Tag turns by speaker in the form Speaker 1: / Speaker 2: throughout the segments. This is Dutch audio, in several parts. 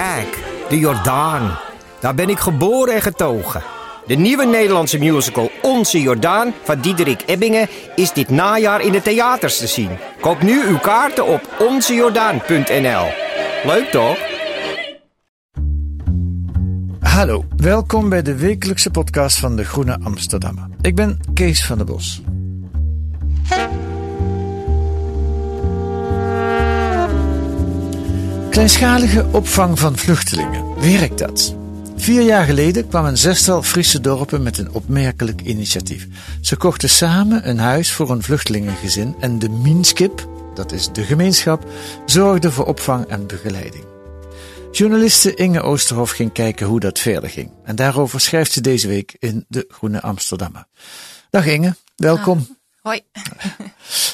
Speaker 1: Kijk, de Jordaan. Daar ben ik geboren en getogen. De nieuwe Nederlandse musical Onze Jordaan van Diederik Ebbingen is dit najaar in de theaters te zien. Koop nu uw kaarten op onzejordaan.nl. Leuk toch?
Speaker 2: Hallo, welkom bij de wekelijkse podcast van de Groene Amsterdammer. Ik ben Kees van der Bos. Kleinschalige opvang van vluchtelingen. Werkt dat? Vier jaar geleden kwam een zestal Friese dorpen met een opmerkelijk initiatief. Ze kochten samen een huis voor een vluchtelingengezin en de Minskip, dat is de gemeenschap, zorgde voor opvang en begeleiding. Journaliste Inge Oosterhof ging kijken hoe dat verder ging. En daarover schrijft ze deze week in De Groene Amsterdammer. Dag Inge, welkom.
Speaker 3: Hoi.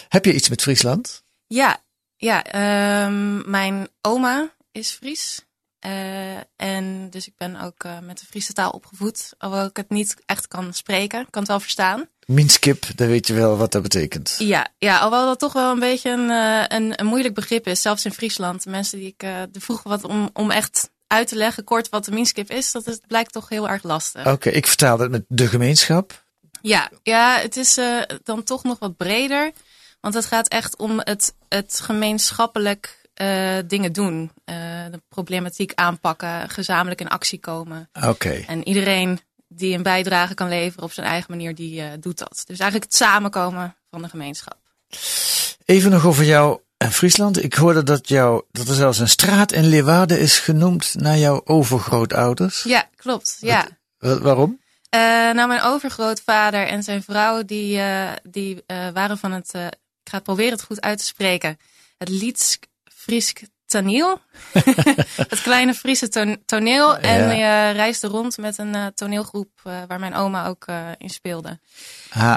Speaker 2: Heb je iets met Friesland?
Speaker 3: Ja, ja ehm, mijn oma is Fries. Eh, en dus ik ben ook eh, met de Friese taal opgevoed. Alhoewel ik het niet echt kan spreken. Ik kan het wel verstaan.
Speaker 2: Minskip, dan weet je wel wat dat betekent.
Speaker 3: Ja, ja alhoewel dat toch wel een beetje een, eh, een, een moeilijk begrip is. Zelfs in Friesland. Mensen die ik de vroegen wat om, om echt uit te leggen kort wat de minskip is. Dat is, blijkt toch heel erg lastig.
Speaker 2: Oké, ik vertaal het met de gemeenschap.
Speaker 3: Ja, ja het is dan toch nog wat breder. Want het gaat echt om het, het gemeenschappelijk eh, dingen doen. Eh, de problematiek aanpakken, gezamenlijk in actie komen.
Speaker 2: Oké,
Speaker 3: En iedereen die een bijdrage kan leveren op zijn eigen manier, die eh, doet dat. Dus eigenlijk het samenkomen van de gemeenschap.
Speaker 2: even nog over jou en Friesland. Ik hoorde dat, jou, dat er zelfs een straat in Leeuwarden is genoemd naar jouw overgrootouders.
Speaker 3: Ja, klopt. Ja.
Speaker 2: Wa- Waarom?
Speaker 3: Nou, mijn overgrootvader en zijn vrouw, die, die waren van het, ik ga het proberen het goed uit te spreken, het Liedsk Friesk Taniel. het kleine Friese ton- toneel. En eh, reisde rond met een eh, toneelgroep eh, waar mijn oma ook eh, in speelde.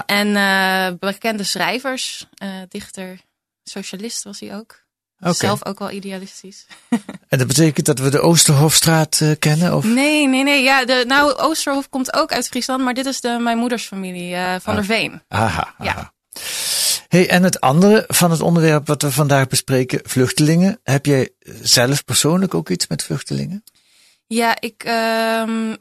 Speaker 3: En bekende schrijvers, dichter, socialist was hij ook. Zelf ook wel idealistisch.
Speaker 2: En dat betekent dat we de Oosterhofstraat kennen? Of?
Speaker 3: Nee, nee, nee. Ja, de, nou, Oosterhof komt ook uit Friesland, maar dit is de, mijn moeders familie, van der Veen.
Speaker 2: Aha,
Speaker 3: Ja.
Speaker 2: Hey, en het andere van het onderwerp wat we vandaag bespreken, vluchtelingen. Heb jij zelf persoonlijk ook iets met vluchtelingen?
Speaker 3: Ja, ik ehm,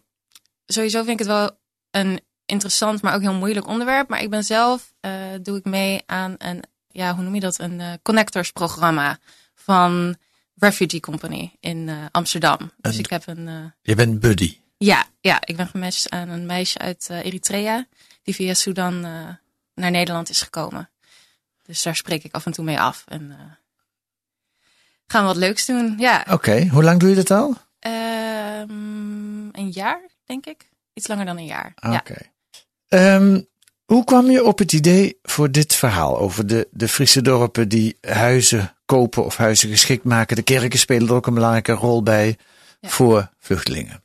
Speaker 3: sowieso vind ik het wel een interessant, maar ook heel moeilijk onderwerp. Maar ik ben zelf, eh, doe ik mee aan een, ja, hoe noem je dat? Een eh, connectors programma van Refugee Company in eh, Amsterdam. Dus ik heb een,
Speaker 2: Je bent buddy.
Speaker 3: ja, ja, ik ben gematcht aan een meisje uit Eritrea, die via Sudan naar Nederland is gekomen. Dus daar spreek ik af en toe mee af. En eh, gaan we wat leuks doen. Ja,
Speaker 2: Oké, hoe lang doe je dat al?
Speaker 3: Ehm, een jaar, denk ik. Iets langer dan een jaar.
Speaker 2: Oké.
Speaker 3: Ja.
Speaker 2: Ehm, hoe kwam je op het idee voor dit verhaal over de, de Friese dorpen die huizen kopen of huizen geschikt maken? De kerken spelen er ook een belangrijke rol bij
Speaker 3: Ja.
Speaker 2: voor vluchtelingen.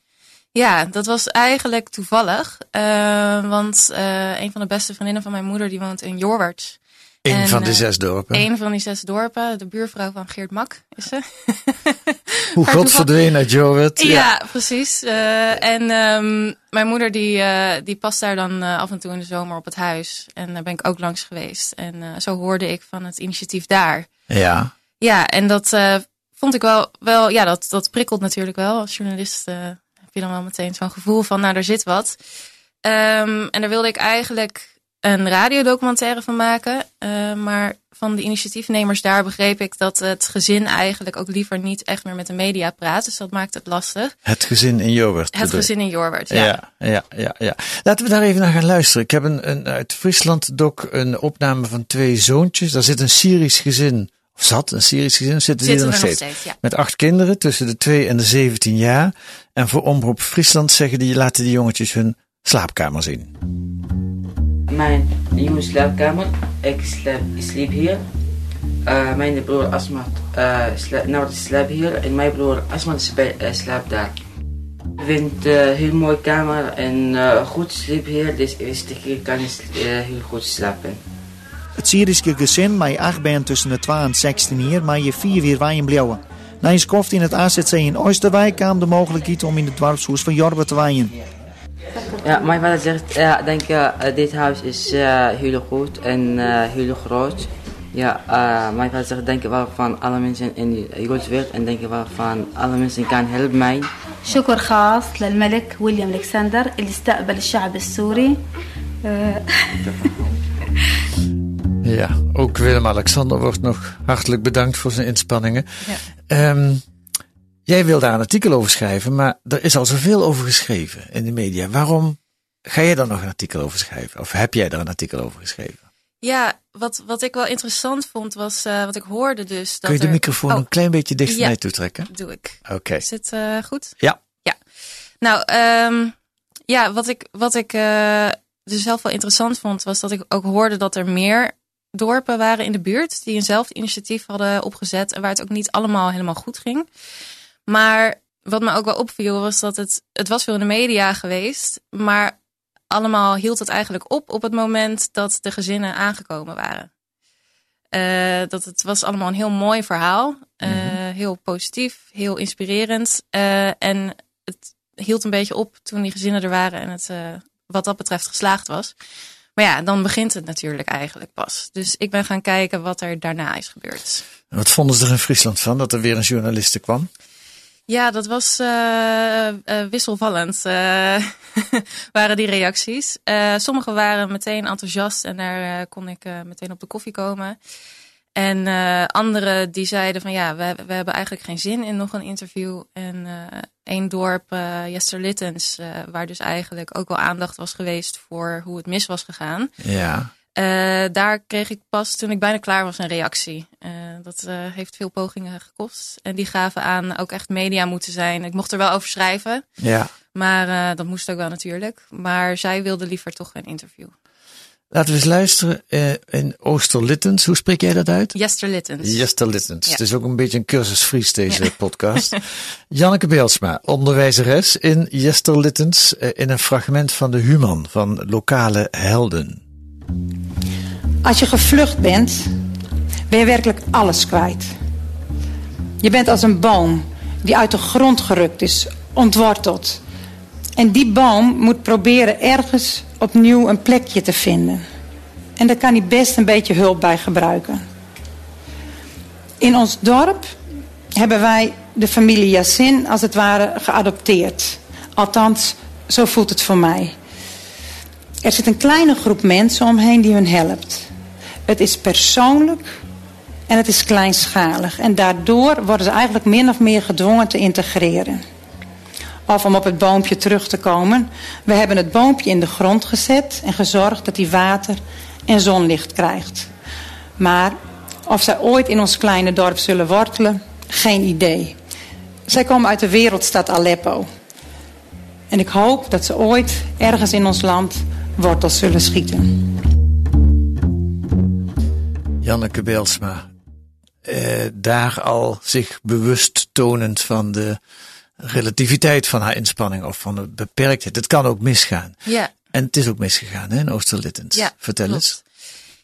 Speaker 3: ja, dat was eigenlijk toevallig. eh, want eh, een van de beste vriendinnen van mijn moeder, die woont in Jorwert.
Speaker 2: Een
Speaker 3: En,
Speaker 2: van de
Speaker 3: eh,
Speaker 2: zes dorpen.
Speaker 3: Een van die zes dorpen. De buurvrouw van Geert Mak is ze.
Speaker 2: hoe God verdween uit Jorwet.
Speaker 3: Ja, precies. Eh, en ehm, mijn moeder die, eh, die past daar dan af en toe in de zomer op het huis. En daar ben ik ook langs geweest. En zo hoorde ik van het initiatief daar.
Speaker 2: Ja.
Speaker 3: Ja, en dat vond ik wel, wel ja, dat, dat prikkelt natuurlijk wel. Als journalist heb je dan wel meteen zo'n gevoel van, nou, daar zit wat. Ehm, en daar wilde ik eigenlijk een radiodocumentaire van maken. Eh, maar van de initiatiefnemers daar begreep ik dat het gezin eigenlijk ook liever niet echt meer met de media praat. Dus dat maakt het lastig.
Speaker 2: Het gezin in Jorwert.
Speaker 3: Het gezin in Jorwert, ja.
Speaker 2: Ja, ja, ja, ja. Laten we daar even naar gaan luisteren. Ik heb een, een, uit Friesland doc een opname van twee zoontjes. Daar zit een Syrisch gezin, of zat een Syrisch gezin, zitten die er
Speaker 3: Zitten
Speaker 2: nog
Speaker 3: er
Speaker 2: steeds.
Speaker 3: nog steeds, ja.
Speaker 2: Met acht kinderen tussen de 2 en de 17 jaar. En voor Omroep Friesland zeggen die, laten die jongetjes hun slaapkamer zien.
Speaker 4: Mijn nieuwe slaapkamer. Ik slaap, ik sliep hier. Uh, mijn broer Asmat uh, sla slaapt hier en mijn broer Asmat uh, slaapt daar. Ik vind het een heel mooie kamer en goed slaap hier, dus eerste keer kan ik heel goed slapen.
Speaker 5: Het Syrische gezin, met acht ben tussen de 12 en 16 jaar, maar je vier weer wijn blauwen. Na een skoft in het AZC in Oosterwijk kwam de mogelijkheid om in het dorpshuis van Jorbe te wijnen.
Speaker 4: Ja, mijn vader zegt, ja, denk, uh, dit huis is uh, heel goed en uh, heel groot. Ja, mijn vader zegt, denk wel van alle mensen in de wereld en denk wel van alle mensen kan helpen mij.
Speaker 6: شكر خاص للملك ويليام الكسندر اللي استقبل الشعب السوري
Speaker 2: Ja, ook Willem-Alexander wordt nog hartelijk bedankt voor zijn inspanningen. Ja. Um, jij wil daar een artikel over schrijven, maar er is al zoveel over geschreven in de media. Waarom ga jij daar nog een artikel over schrijven? Of heb jij daar een artikel over geschreven?
Speaker 3: Ja, wat, wat ik wel interessant vond was, uh, wat ik hoorde dus. Dat
Speaker 2: Kun je de microfoon
Speaker 3: oh.
Speaker 2: een klein beetje dichter ja, mij toe trekken?
Speaker 3: doe ik.
Speaker 2: Oké. Okay.
Speaker 3: Is het uh, goed?
Speaker 2: Ja.
Speaker 3: Ja. Nou, um, ja, wat ik, wat ik uh, dus zelf wel interessant vond, was dat ik ook hoorde dat er meer dorpen waren in de buurt die eenzelfde initiatief hadden opgezet en waar het ook niet allemaal helemaal goed ging. Maar wat me ook wel opviel was dat het, het was veel in de media geweest, maar allemaal hield het eigenlijk op op het moment dat de gezinnen aangekomen waren. Uh, dat het was allemaal een heel mooi verhaal, uh, mm -hmm. heel positief, heel inspirerend uh, en het hield een beetje op toen die gezinnen er waren en het wat dat betreft geslaagd was. Maar ja, dan begint het natuurlijk eigenlijk pas. Dus ik ben gaan kijken wat er daarna is gebeurd.
Speaker 2: En wat vonden ze er in Friesland van dat er weer een journaliste kwam?
Speaker 3: Ja, dat was uh, uh, wisselvallend, uh, waren die reacties. sommige waren meteen enthousiast en daar kon ik meteen op de koffie komen. En anderen die zeiden van ja, we, we hebben eigenlijk geen zin in nog een interview. En één dorp, Jester Littens, waar dus eigenlijk ook wel aandacht was geweest voor hoe het mis was gegaan.
Speaker 2: Ja.
Speaker 3: Uh, daar kreeg ik pas toen ik bijna klaar was een reactie. dat heeft veel pogingen gekost. En die gaven aan ook echt media moeten zijn. Ik mocht er wel over schrijven.
Speaker 2: Ja.
Speaker 3: Maar dat moest ook wel natuurlijk. Maar zij wilde liever toch een interview.
Speaker 2: Laten we eens luisteren uh, in Oosterlittens. Hoe spreek jij dat uit?
Speaker 3: Jesterlittens.
Speaker 2: Jesterlittens. Ja. Het is ook een beetje een cursus Fries deze ja. podcast. Janneke Beelsma, onderwijzeres in Jesterlittens uh, in een fragment van de Human van lokale helden.
Speaker 7: Als je gevlucht bent, ben je werkelijk alles kwijt. Je bent als een boom die uit de grond gerukt is, ontworteld. En die boom moet proberen ergens opnieuw een plekje te vinden. En daar kan hij best een beetje hulp bij gebruiken. In ons dorp hebben wij de familie Yassin als het ware geadopteerd. Althans, zo voelt het voor mij. Er zit een kleine groep mensen omheen die hun helpt. Het is persoonlijk en het is kleinschalig. En daardoor worden ze eigenlijk min of meer gedwongen te integreren. Of om op het boompje terug te komen. We hebben het boompje in de grond gezet en gezorgd dat hij water en zonlicht krijgt. Maar of zij ooit in ons kleine dorp zullen wortelen, geen idee. Zij komen uit de wereldstad Aleppo. En ik hoop dat ze ooit ergens in ons land wortels zullen schieten.
Speaker 2: Janneke Beelsma, eh, daar al zich bewust tonend van de relativiteit van haar inspanning of van de beperktheid. Het kan ook misgaan.
Speaker 3: Ja.
Speaker 2: En het is ook misgegaan hè, in Oosterlittens.
Speaker 3: Ja,
Speaker 2: Vertel
Speaker 3: klopt.
Speaker 2: eens.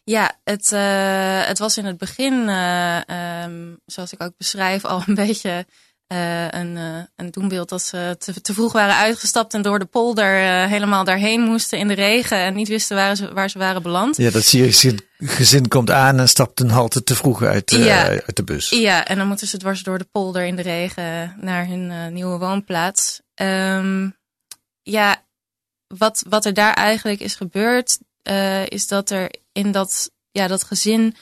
Speaker 3: Ja, het, uh, het was in het begin, uh, um, zoals ik ook beschrijf, al een beetje uh, een, een doenbeeld dat ze te, te, vroeg waren uitgestapt en door de polder helemaal daarheen moesten in de regen en niet wisten waar ze, waar ze waren beland.
Speaker 2: Ja, dat Syrische gezin komt aan en stapt een halte te vroeg uit,
Speaker 3: ja.
Speaker 2: uit de bus.
Speaker 3: Ja, en dan moeten ze dwars door de polder in de regen naar hun nieuwe woonplaats. Um, ja, wat, wat er daar eigenlijk is gebeurd, is dat er in dat, ja, dat gezin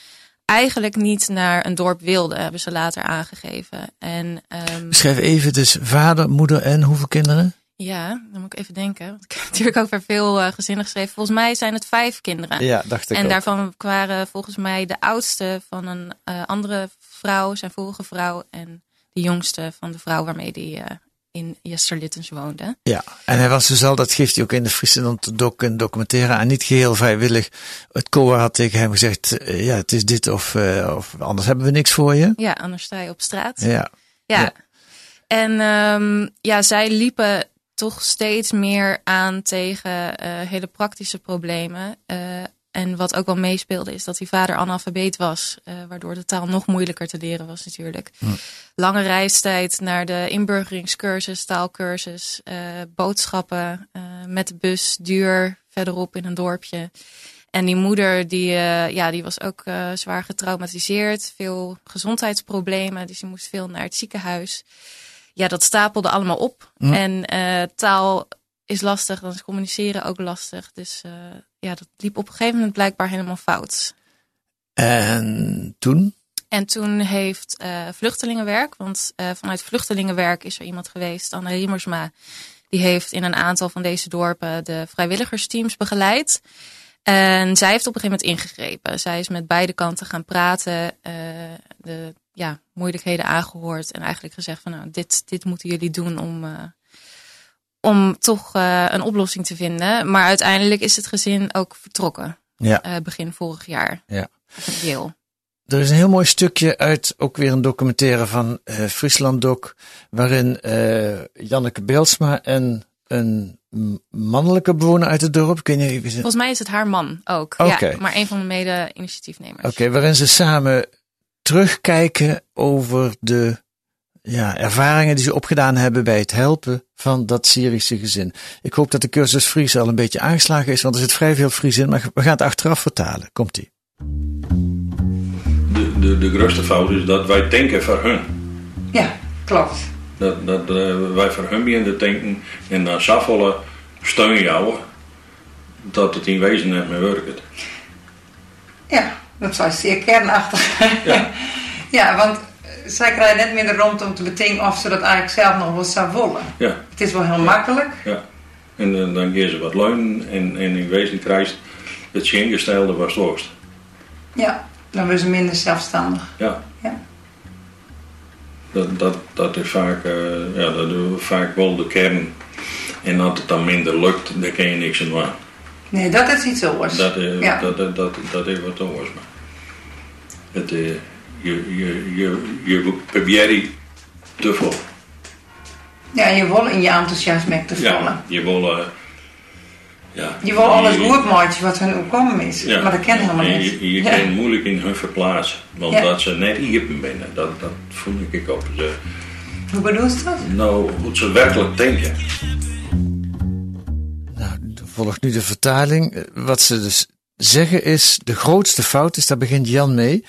Speaker 3: eigenlijk niet naar een dorp wilde, hebben ze later aangegeven. En, um,
Speaker 2: Schrijf even, dus vader, moeder en hoeveel kinderen?
Speaker 3: Ja, dan moet ik even denken. Want ik heb natuurlijk ook weer veel uh, gezinnen geschreven. Volgens mij zijn het vijf kinderen.
Speaker 2: Ja, dacht ik
Speaker 3: En
Speaker 2: ook.
Speaker 3: daarvan waren volgens mij de oudste van een uh, andere vrouw, zijn vorige vrouw. En de jongste van de vrouw waarmee die uh, in Jesterlittens woonde.
Speaker 2: Ja, en hij was dus al, dat geeft hij ook in de Friesland doc en documentaire aan, niet geheel vrijwillig. Het COA had tegen hem gezegd, eh, ja, het is dit of, uh, of anders hebben we niks voor je.
Speaker 3: Ja, anders sta je op straat.
Speaker 2: Ja.
Speaker 3: Ja. ja. En um, ja, zij liepen toch steeds meer aan tegen uh, hele praktische problemen. Uh, en wat ook wel meespeelde is dat die vader analfabeet was. Uh, waardoor de taal nog moeilijker te leren was natuurlijk. Lange reistijd naar de inburgeringscursus, taalkursus. boodschappen met de bus, duur verderop in een dorpje. En die moeder die, ja, die was ook zwaar getraumatiseerd. Veel gezondheidsproblemen. Dus die moest veel naar het ziekenhuis ja, dat stapelde allemaal op. En uh, taal is lastig, dan is communiceren ook lastig. Dus uh, ja, dat liep op een gegeven moment blijkbaar helemaal fout.
Speaker 2: En toen?
Speaker 3: En toen heeft uh, vluchtelingenwerk, want vanuit vluchtelingenwerk is er iemand geweest, Anne Riemersma, die heeft in een aantal van deze dorpen de vrijwilligersteams begeleid. En zij heeft op een gegeven moment ingegrepen. Zij is met beide kanten gaan praten, de ja, moeilijkheden aangehoord en eigenlijk gezegd van nou, dit, dit moeten jullie doen om, om toch uh, een oplossing te vinden. Maar uiteindelijk is het gezin ook vertrokken.
Speaker 2: Ja.
Speaker 3: Uh, begin vorig jaar.
Speaker 2: Ja.
Speaker 3: Deel.
Speaker 2: Er is een heel mooi stukje uit ook weer een documentaire van Friesland Doc, waarin Janneke Beelsma en een mannelijke bewoner uit het dorp. Kun je even
Speaker 3: Volgens mij is het haar man ook.
Speaker 2: Okay.
Speaker 3: Ja, maar een van de mede-initiatiefnemers.
Speaker 2: Oké, okay, waarin ze samen terugkijken over de ja, ervaringen die ze opgedaan hebben bij het helpen van dat Syrische gezin. Ik hoop dat de cursus Fries al een beetje aangeslagen is, want er zit vrij veel Fries in, maar we gaan het achteraf vertalen. Komt-ie.
Speaker 8: De, de, de grootste fout is dat wij denken voor hun.
Speaker 7: Ja, klopt.
Speaker 8: Dat, dat uh, wij voor hun beginnen denken en dan zoveel steun jou dat het in wezen net meer werkt.
Speaker 7: Ja, dat was zeer kernachtig.
Speaker 8: Ja,
Speaker 7: ja want zij krijgen net de ruimte om te betekenen of ze dat eigenlijk zelf nog wel zou willen.
Speaker 8: Ja.
Speaker 7: Het is wel heel makkelijk.
Speaker 8: Ja. En uh, dan geven ze wat leunen en, en in wezen krijgt het ingestelde was worst.
Speaker 7: Ja, dan worden ze minder zelfstandig.
Speaker 8: Ja.
Speaker 7: ja.
Speaker 8: Dat, dat, dat is vaak, uh, ja, dat doen we vaak wel de kern. En als het dan minder lukt, dan kan je niks aan doen.
Speaker 7: Nee, dat is iets anders.
Speaker 8: Dat is,
Speaker 7: ja.
Speaker 8: dat, dat, dat, dat is wat anders. Maar het, uh, je, je, je, je probeert te vol.
Speaker 7: Ja, je wil in je enthousiasme te vallen.
Speaker 8: Ja, je wil... Uh, ja,
Speaker 7: je wil alles goed maken wat hun opkomen is.
Speaker 8: Ja,
Speaker 7: maar dat ken helemaal niet.
Speaker 8: Je, je
Speaker 7: ja.
Speaker 8: kan moeilijk in hun verplaatsen. Want
Speaker 7: Ja.
Speaker 8: dat ze net iepen binnen, dat, dat voel ik ook. Ze,
Speaker 7: Hoe bedoel je dat?
Speaker 8: nou, hoe ze werkelijk denken.
Speaker 2: Nou, volgt nu de vertaling. Eh, Wat ze dus zeggen is, de grootste fout is, daar begint Jan mee,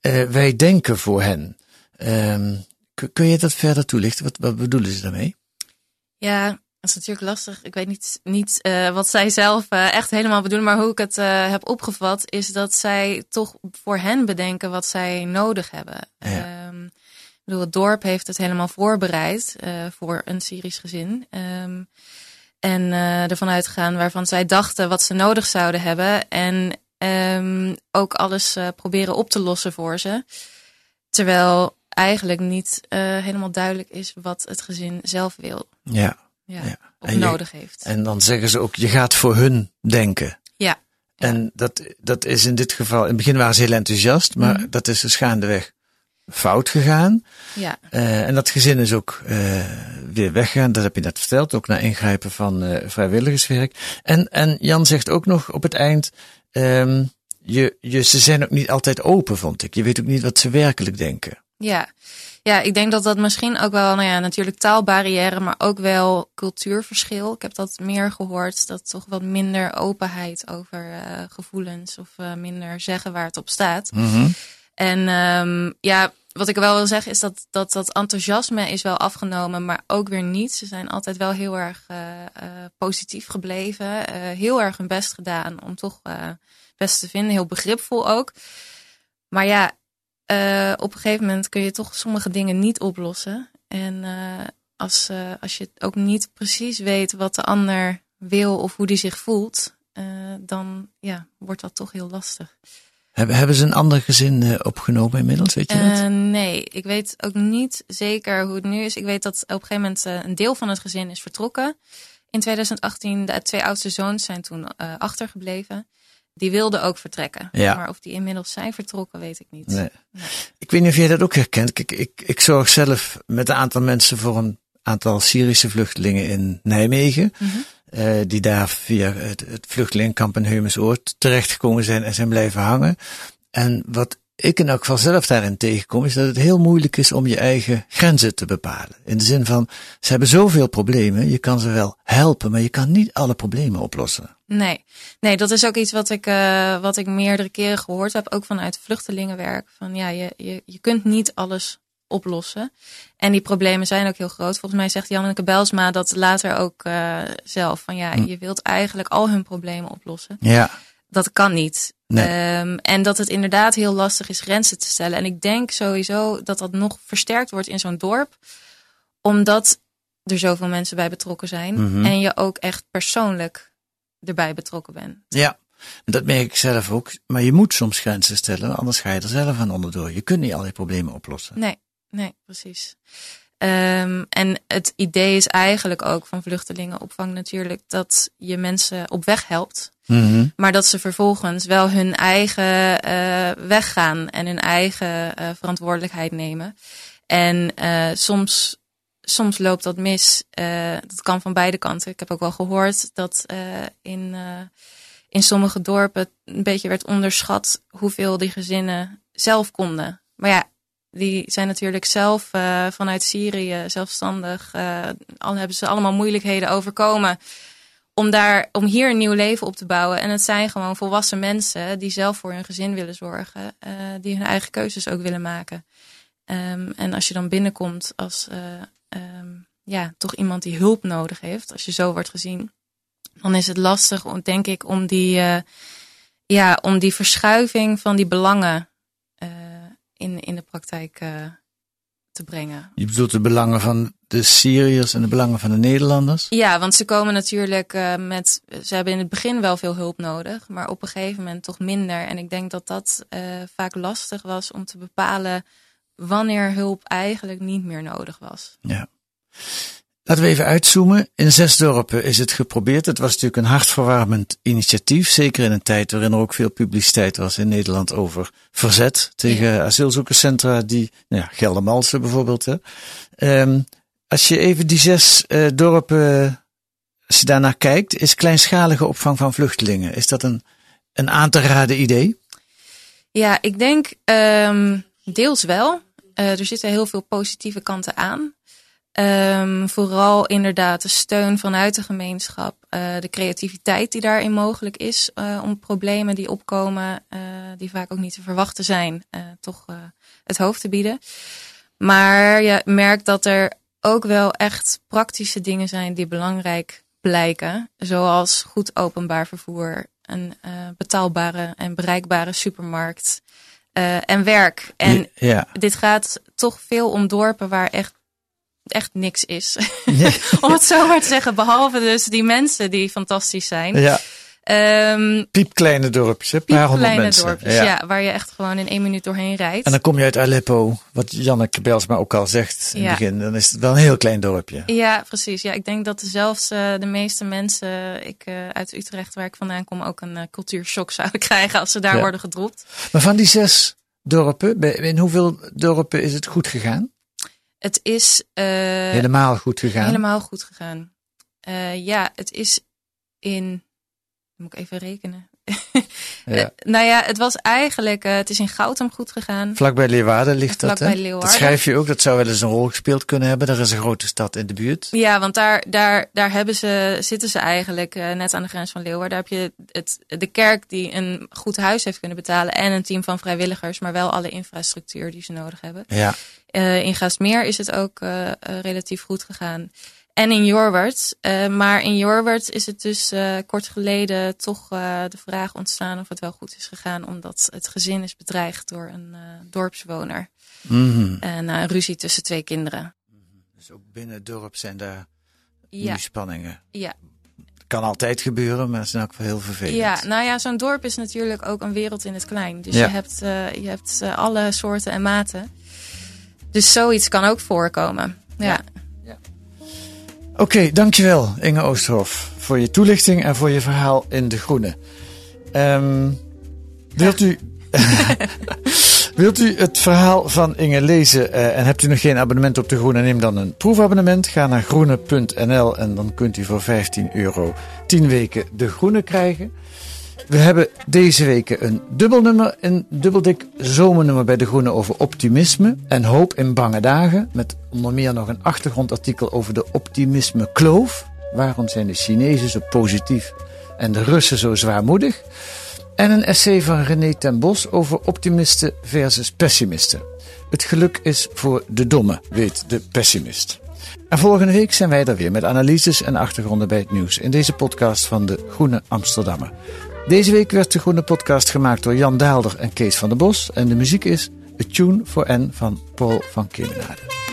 Speaker 2: eh, wij denken voor hen. Ehm, kun, je dat verder toelichten? Wat, wat bedoelen ze daarmee?
Speaker 3: Ja, dat is natuurlijk lastig. Ik weet niet, niet uh, wat zij zelf uh, echt helemaal bedoelen, maar hoe ik het uh, heb opgevat, is dat zij toch voor hen bedenken wat zij nodig hebben.
Speaker 2: Ja.
Speaker 3: Um, ik bedoel, het dorp heeft het helemaal voorbereid voor een Syrisch gezin. Um, en ervan uitgaan waarvan zij dachten wat ze nodig zouden hebben. En um, ook alles proberen op te lossen voor ze. Terwijl eigenlijk niet helemaal duidelijk is wat het gezin zelf wil.
Speaker 2: Ja.
Speaker 3: Ja,
Speaker 2: Ja.
Speaker 3: of
Speaker 2: En je-
Speaker 3: nodig heeft.
Speaker 2: En dan zeggen ze ook, je gaat voor hun denken.
Speaker 3: Ja.
Speaker 2: En dat, dat is in dit geval, in het begin waren ze heel enthousiast, maar
Speaker 3: Mhm.
Speaker 2: dat is dus gaandeweg fout gegaan.
Speaker 3: Ja.
Speaker 2: Eh, en dat gezin is ook eh, weer weggegaan, dat heb je net verteld, ook na ingrijpen van eh, vrijwilligerswerk. En, en Jan zegt ook nog op het eind, ehm, je, je, ze zijn ook niet altijd open, vond ik. Je weet ook niet wat ze werkelijk denken.
Speaker 3: Ja. ja, ik denk dat dat misschien ook wel, nou ja, natuurlijk taalbarrière, maar ook wel cultuurverschil. Ik heb dat meer gehoord, dat toch wat minder openheid over gevoelens of minder zeggen waar het op staat. En um, ja, wat ik wel wil zeggen is dat, dat dat enthousiasme is wel afgenomen, maar ook weer niet. Ze zijn altijd wel heel erg uh, uh, positief gebleven. Uh, heel erg hun best gedaan om toch het best te vinden. Heel begripvol ook. Maar ja, op een gegeven moment kun je toch sommige dingen niet oplossen. En als, als je ook niet precies weet wat de ander wil of hoe die zich voelt, dan ja, wordt dat toch heel lastig.
Speaker 2: Hebben, ze een ander gezin uh, opgenomen inmiddels, weet je dat?
Speaker 3: Uh, nee, ik weet ook niet zeker hoe het nu is. Ik weet dat op een gegeven moment uh, een deel van het gezin is vertrokken. In 2018, de twee oudste zoons zijn toen uh, achtergebleven. Die wilden ook vertrekken.
Speaker 2: Ja.
Speaker 3: Maar of die inmiddels zijn vertrokken, weet ik niet.
Speaker 2: Nee. nee. Ik weet niet of jij dat ook herkent. Ik, ik, ik zorg zelf met een aantal mensen voor een aantal Syrische vluchtelingen in Nijmegen.
Speaker 3: Mhm.
Speaker 2: Mm -hmm. Die daar via het, het vluchtelingenkamp in Heumensoord terechtgekomen zijn en zijn blijven hangen. En wat ik in elk geval zelf daarin tegenkom, is dat het heel moeilijk is om je eigen grenzen te bepalen. In de zin van, ze hebben zoveel problemen, je kan ze wel helpen, maar je kan niet alle problemen oplossen.
Speaker 3: Nee, nee dat is ook iets wat ik, uh, wat ik meerdere keren gehoord heb, ook vanuit vluchtelingenwerk. Van ja, je, je, je kunt niet alles oplossen. En die problemen zijn ook heel groot. Volgens mij zegt Janneke Belsma dat later ook uh, zelf. Van ja, hm. je wilt eigenlijk al hun problemen oplossen.
Speaker 2: Ja.
Speaker 3: Dat kan niet.
Speaker 2: Nee.
Speaker 3: Um, en dat het inderdaad heel lastig is grenzen te stellen. En ik denk sowieso dat dat nog versterkt wordt in zo'n dorp. Omdat er zoveel mensen bij betrokken zijn.
Speaker 2: Mhm.
Speaker 3: Mm -hmm. En je ook echt persoonlijk erbij betrokken bent.
Speaker 2: Ja, dat merk ik zelf ook. Maar je moet soms grenzen stellen, anders ga je er zelf aan onderdoor. Je kunt niet al die problemen oplossen.
Speaker 3: Nee, nee, precies. Um, en het idee is eigenlijk ook van vluchtelingenopvang natuurlijk dat je mensen op weg helpt.
Speaker 2: Mm -hmm.
Speaker 3: Maar dat ze vervolgens wel hun eigen uh, weg gaan en hun eigen uh, verantwoordelijkheid nemen. En uh, soms, soms loopt dat mis. Dat kan van beide kanten. Ik heb ook wel gehoord dat in, in sommige dorpen een beetje werd onderschat hoeveel die gezinnen zelf konden. Maar ja, die zijn natuurlijk zelf uh, vanuit Syrië zelfstandig. Uh, al hebben ze allemaal moeilijkheden overkomen om daar, om hier een nieuw leven op te bouwen. En het zijn gewoon volwassen mensen die zelf voor hun gezin willen zorgen, uh, die hun eigen keuzes ook willen maken. Um, en als je dan binnenkomt als um, ja, toch iemand die hulp nodig heeft, als je zo wordt gezien, dan is het lastig, denk ik, om die, ja, om die verschuiving van die belangen in, in de praktijk uh, te brengen.
Speaker 2: Je bedoelt de belangen van de Syriërs en de belangen van de Nederlanders?
Speaker 3: Ja, want ze komen natuurlijk uh, met. Ze hebben in het begin wel veel hulp nodig, maar op een gegeven moment toch minder. En ik denk dat dat uh, vaak lastig was om te bepalen wanneer hulp eigenlijk niet meer nodig was.
Speaker 2: Ja. Laten we even uitzoomen. In zes dorpen is het geprobeerd. Het was natuurlijk een hartverwarmend initiatief. Zeker in een tijd waarin er ook veel publiciteit was in Nederland over verzet tegen asielzoekerscentra die, nou ja, Geldermalsen bijvoorbeeld. Hè. Um, als je even die zes uh, dorpen, als je daarnaar kijkt, is kleinschalige opvang van vluchtelingen. Is dat een, een aan te raden idee?
Speaker 3: Ja, ik denk um, deels wel. Uh, er zitten heel veel positieve kanten aan. Um, vooral inderdaad de steun vanuit de gemeenschap, uh, de creativiteit die daarin mogelijk is uh, om problemen die opkomen, uh, die vaak ook niet te verwachten zijn, toch het hoofd te bieden. Maar je merkt dat er ook wel echt praktische dingen zijn die belangrijk blijken, zoals goed openbaar vervoer, een betaalbare en bereikbare supermarkt en werk. En
Speaker 2: ja.
Speaker 3: dit gaat toch veel om dorpen waar echt echt niks is. Nee. Om het zo maar te zeggen. Behalve dus die mensen die fantastisch zijn.
Speaker 2: Ja.
Speaker 3: Um,
Speaker 2: piepkleine dorpjes, een paar honderd mensen.
Speaker 3: dorpjes, ja. ja. Waar je echt gewoon in één minuut doorheen rijdt.
Speaker 2: En dan kom je uit Aleppo, wat Janneke Belsma ook al zegt in
Speaker 3: ja.
Speaker 2: het begin. Dan is het wel een heel klein dorpje.
Speaker 3: Ja, precies. Ja, ik denk dat zelfs uh, de meeste mensen ik, uh, uit Utrecht, waar ik vandaan kom, ook een uh, cultuurshock zouden krijgen als ze daar
Speaker 2: ja.
Speaker 3: worden gedropt.
Speaker 2: Maar van die zes dorpen, in hoeveel dorpen is het goed gegaan?
Speaker 3: Het is uh,
Speaker 2: helemaal goed gegaan.
Speaker 3: Helemaal goed gegaan. Uh, ja, het is in. Moet ik even rekenen.
Speaker 2: Ja.
Speaker 3: uh, nou ja, het was eigenlijk. eh, het is in Goutum goed gegaan.
Speaker 2: Vlakbij Leeuwarden ligt dat. Hè?
Speaker 3: Leeuwarden.
Speaker 2: Dat schrijf je ook. Dat zou wel eens een rol gespeeld kunnen hebben. Er is een grote stad in de buurt.
Speaker 3: Ja, want daar, daar, daar hebben ze, zitten ze eigenlijk uh, net aan de grens van Leeuwarden. Daar heb je het, de kerk die een goed huis heeft kunnen betalen. En een team van vrijwilligers, maar wel alle infrastructuur die ze nodig hebben.
Speaker 2: Ja.
Speaker 3: Uh, in Gaasmeer is het ook relatief goed gegaan. En in Jorwert. maar in Jorwert is het dus kort geleden toch de vraag ontstaan of het wel goed is gegaan. Omdat het gezin is bedreigd door een dorpswoner.
Speaker 2: Mm -hmm.
Speaker 3: na een ruzie tussen twee kinderen.
Speaker 2: Dus ook binnen het dorp zijn daar
Speaker 3: ja.
Speaker 2: nu spanningen.
Speaker 3: Ja.
Speaker 2: kan altijd gebeuren, maar het is ook wel heel vervelend.
Speaker 3: Ja, nou ja, zo'n dorp is natuurlijk ook een wereld in het klein. Dus
Speaker 2: Ja.
Speaker 3: je hebt, eh, je hebt eh, alle soorten en maten. Dus zoiets kan ook voorkomen. Ja.
Speaker 2: Oké, dankjewel Inge Oosterhof voor je toelichting en voor je verhaal in De Groene. Ehm, wilt, u, wilt u het verhaal van Inge lezen eh, en hebt u nog geen abonnement op De Groene? Neem dan een proefabonnement. Ga naar groene.nl en dan kunt u voor 15 euro 10 weken De Groene krijgen. We hebben deze week een dubbelnummer, een dubbeldik zomernummer bij De Groene over optimisme en hoop in bange dagen. Met onder meer nog een achtergrondartikel over de optimisme kloof. Waarom zijn de Chinezen zo positief en de Russen zo zwaarmoedig? En een essay van René ten Bos over optimisten versus pessimisten. Het geluk is voor de domme, weet de pessimist. En volgende week zijn wij er weer met analyses en achtergronden bij het nieuws in deze podcast van de Groene Amsterdammer. Deze week werd de Groene Podcast gemaakt door Jan Daalder en Kees van der Bos. En de muziek is A Tune for N van Paul van Kemenade.